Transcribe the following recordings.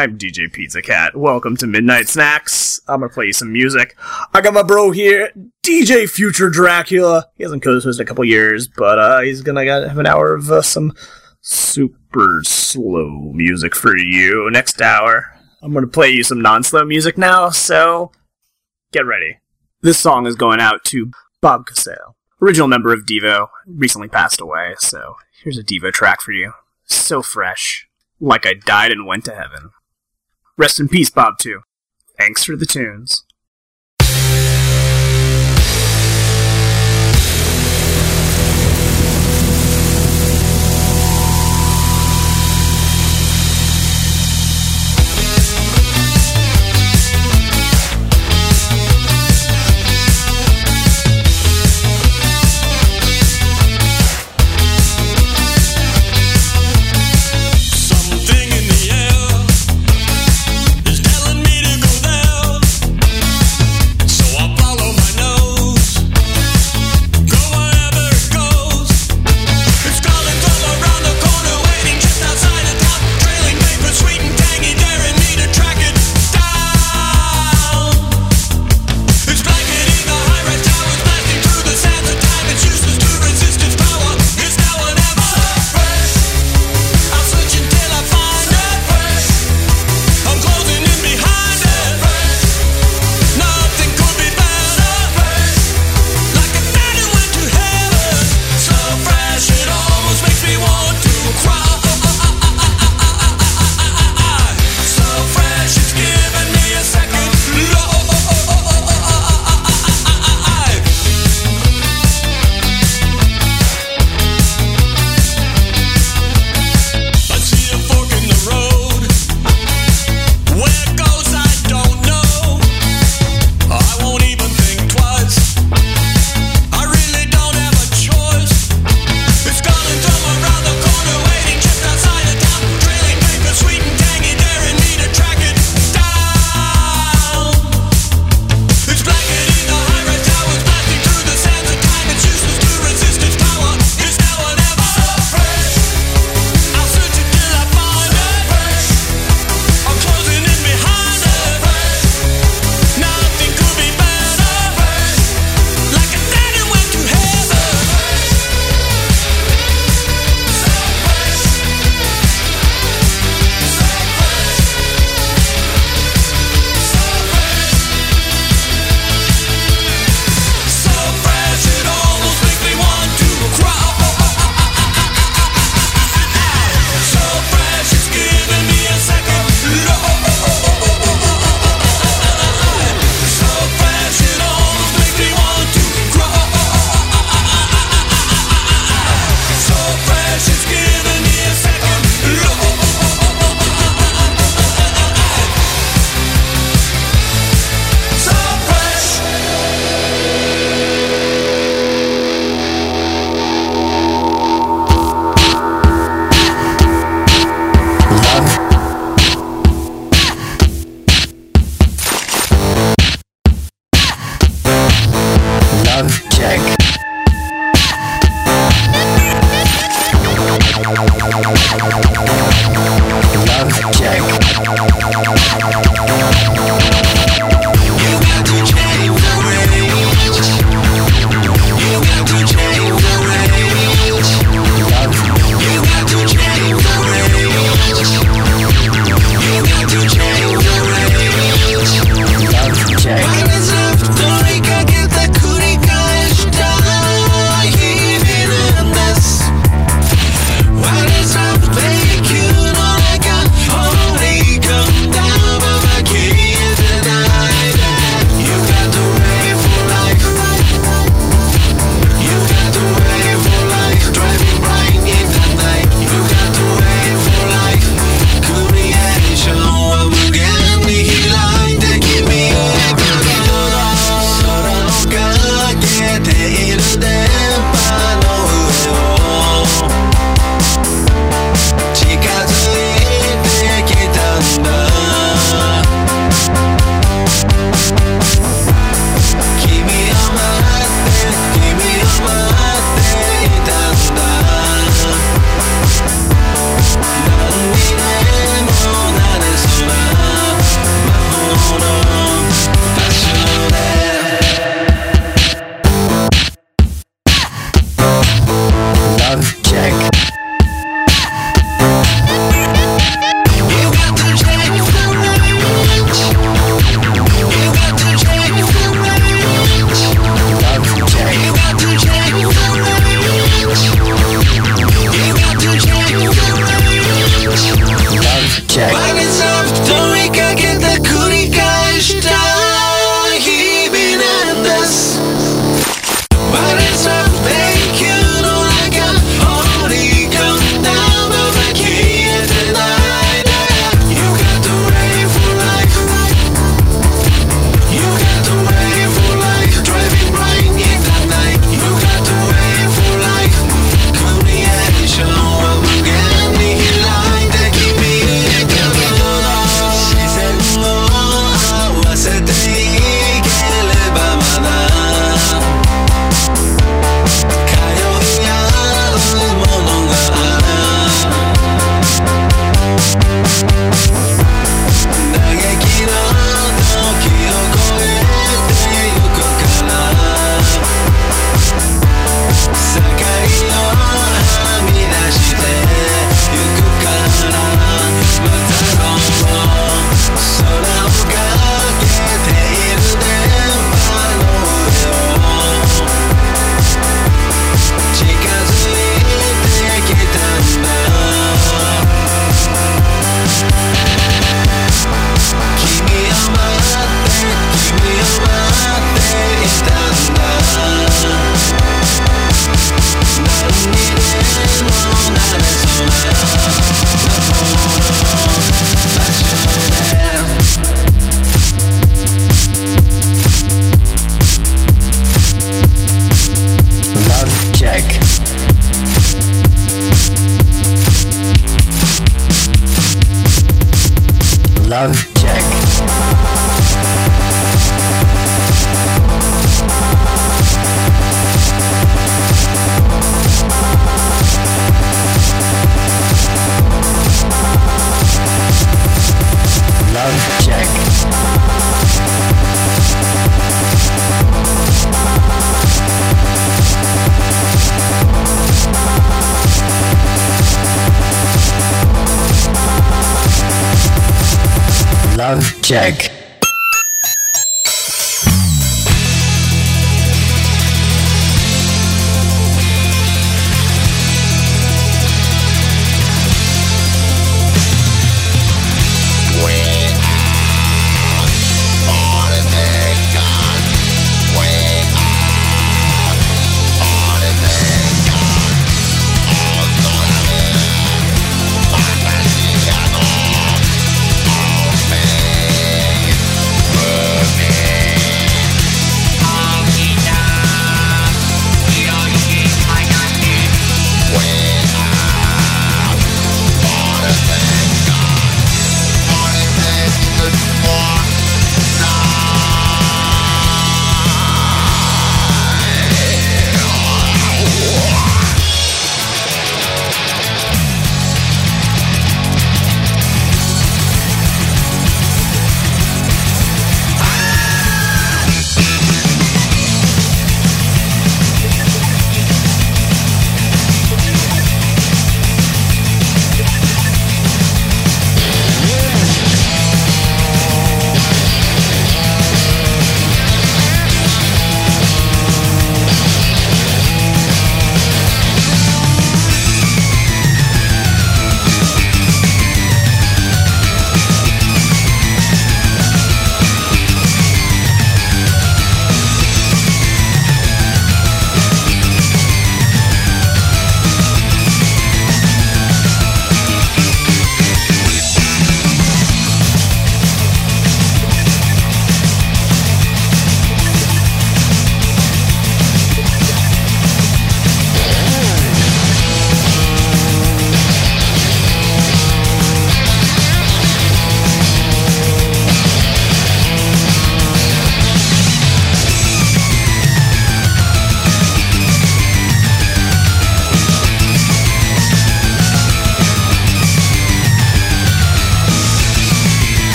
I'm DJ Pizza Cat. Welcome to Midnight Snacks. I'm gonna play you some music. I got my bro here, DJ Future Dracula. He hasn't co-hosted in a couple years, but uh, he's gonna have an hour of uh, some super slow music for you next hour. I'm gonna play you some non-slow music now, so get ready. This song is going out to Bob Casale, original member of Devo, recently passed away. So here's a Devo track for you. So fresh, like I died and went to heaven. Rest in peace, Bob Two. Thanks for the tunes.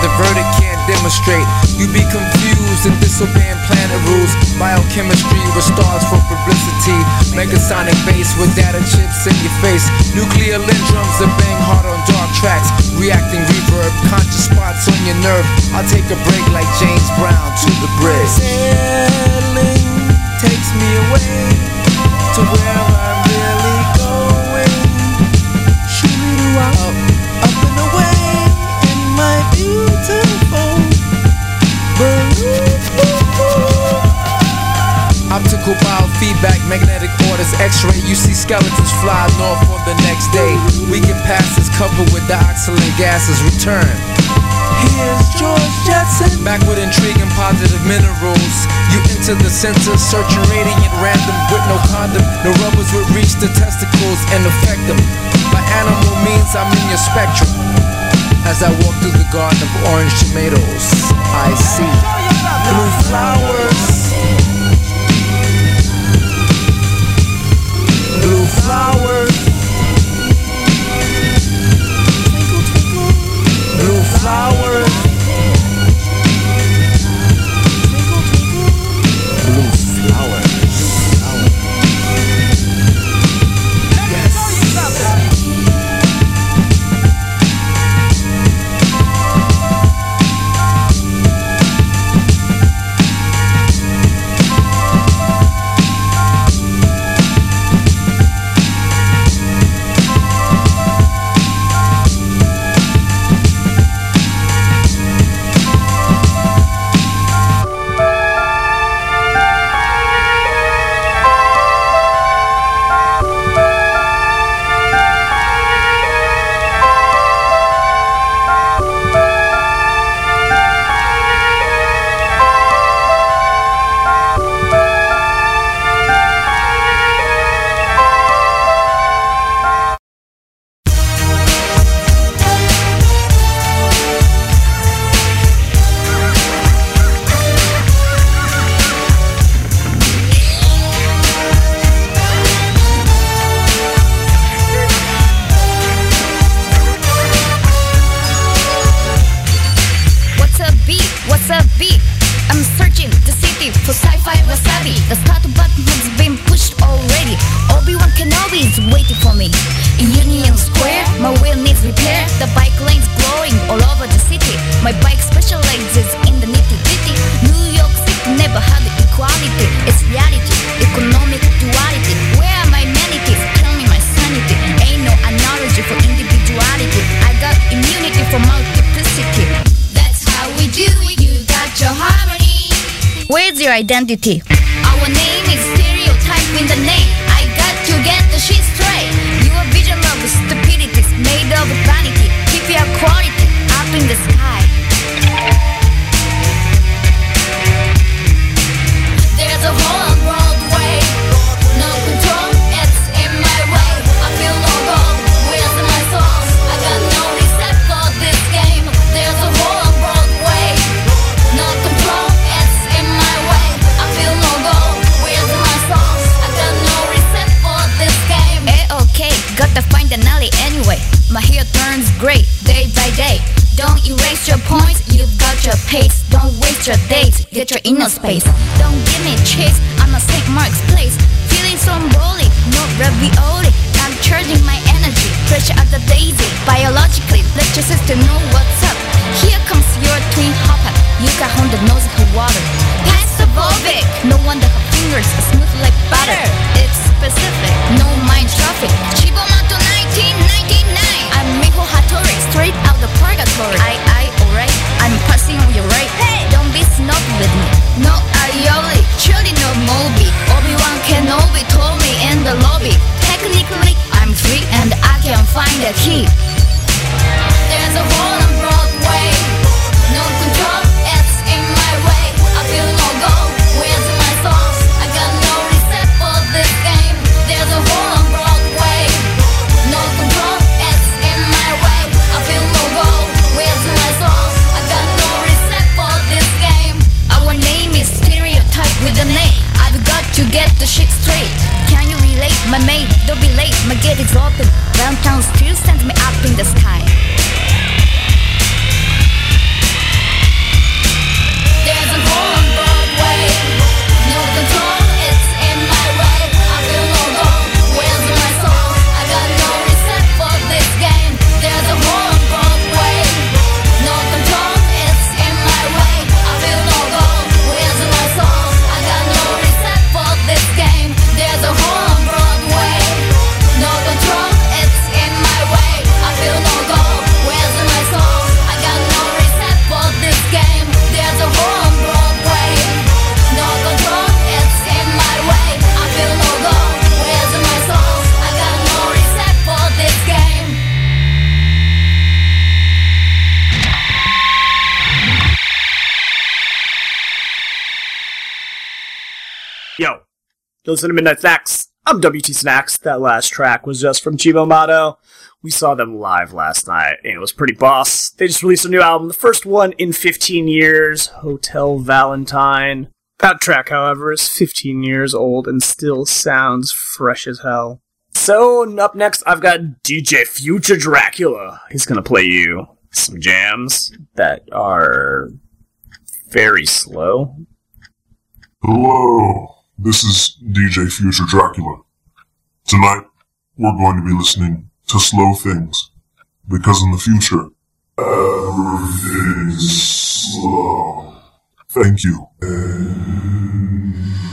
The verdict can't demonstrate. You be confused and disobeying planet rules. Biochemistry with stars for publicity. Megasonic bass with data chips in your face. Nuclear lindrums that bang hard on dark tracks. Reacting reverb, conscious spots on your nerve. I'll take a break like James Brown to the bridge. Sailing takes me away to where I'm Optical biofeedback, magnetic orders, X-ray. You see skeletons fly north on the next day. We can pass this covered with dioxylate gases. Return. Here's George Jetson. Back with intriguing positive minerals. You enter the center, searching radiant random with no condom. No rubbers would reach the testicles and affect them. My animal means I'm in your spectrum. As I walk through the garden of orange tomatoes, I see blue flowers. Blue flowers. Blue flowers. Where's your space. Don't give me chase, I'm a St. Mark's place. Feeling stromboli, no ravioli. I'm charging my energy, fresh as a daisy. Biologically, let your sister know what's up. Here comes your twin hopper. You got Honda knows her water. Pass the Volvic, no wonder her fingers are smooth like butter. It's specific, no mind traffic. Cibo Matto 1999. I'm Miho Hattori, straight out the purgatory. I, I, alright. I'm passing on your right. Hey, don't with me. No aioli, surely no Moby. Obi-Wan Kenobi told me in the lobby. Technically, I'm free and I can find a key. There's a hole I'ma get it open. Downtown still sends me up in the sky. Listen to Midnight Snacks. I'm WT Snacks. That last track was just from Cibo Matto. We saw them live last night, and it was pretty boss. They just released a new album, the first one in 15 years, Hotel Valentine. That track, however, is 15 years old and still sounds fresh as hell. So, up next, I've got DJ Future Dracula. He's gonna play you some jams that are very slow. Hello, this is DJ Future Dracula. Tonight, we're going to be listening to slow things, because in the future, everything's slow. Thank you. Thank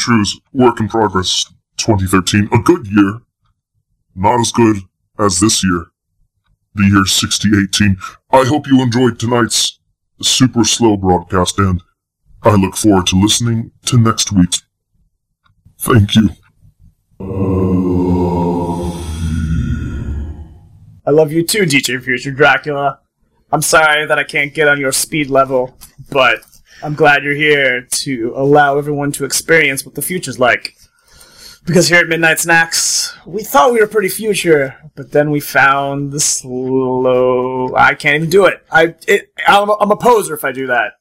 True's Work in Progress 2013. A good year. Not as good as this year. The year 6018. I hope you enjoyed tonight's super slow broadcast and I look forward to listening to next week. Thank you. I love you too, DJ Future Dracula. I'm sorry that I can't get on your speed level, but I'm glad you're here to allow everyone to experience what the future's like. Because here at Midnight Snacks, we thought we were pretty future, but then we found the slow. I can't even do it. I it, I'm, a, I'm a poser if I do that.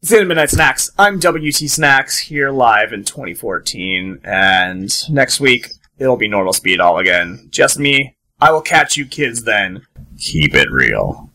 It's the end of Midnight Snacks. I'm WT Snacks here live in 2014, and next week it'll be normal speed all again. Just me. I will catch you kids then. Keep it real.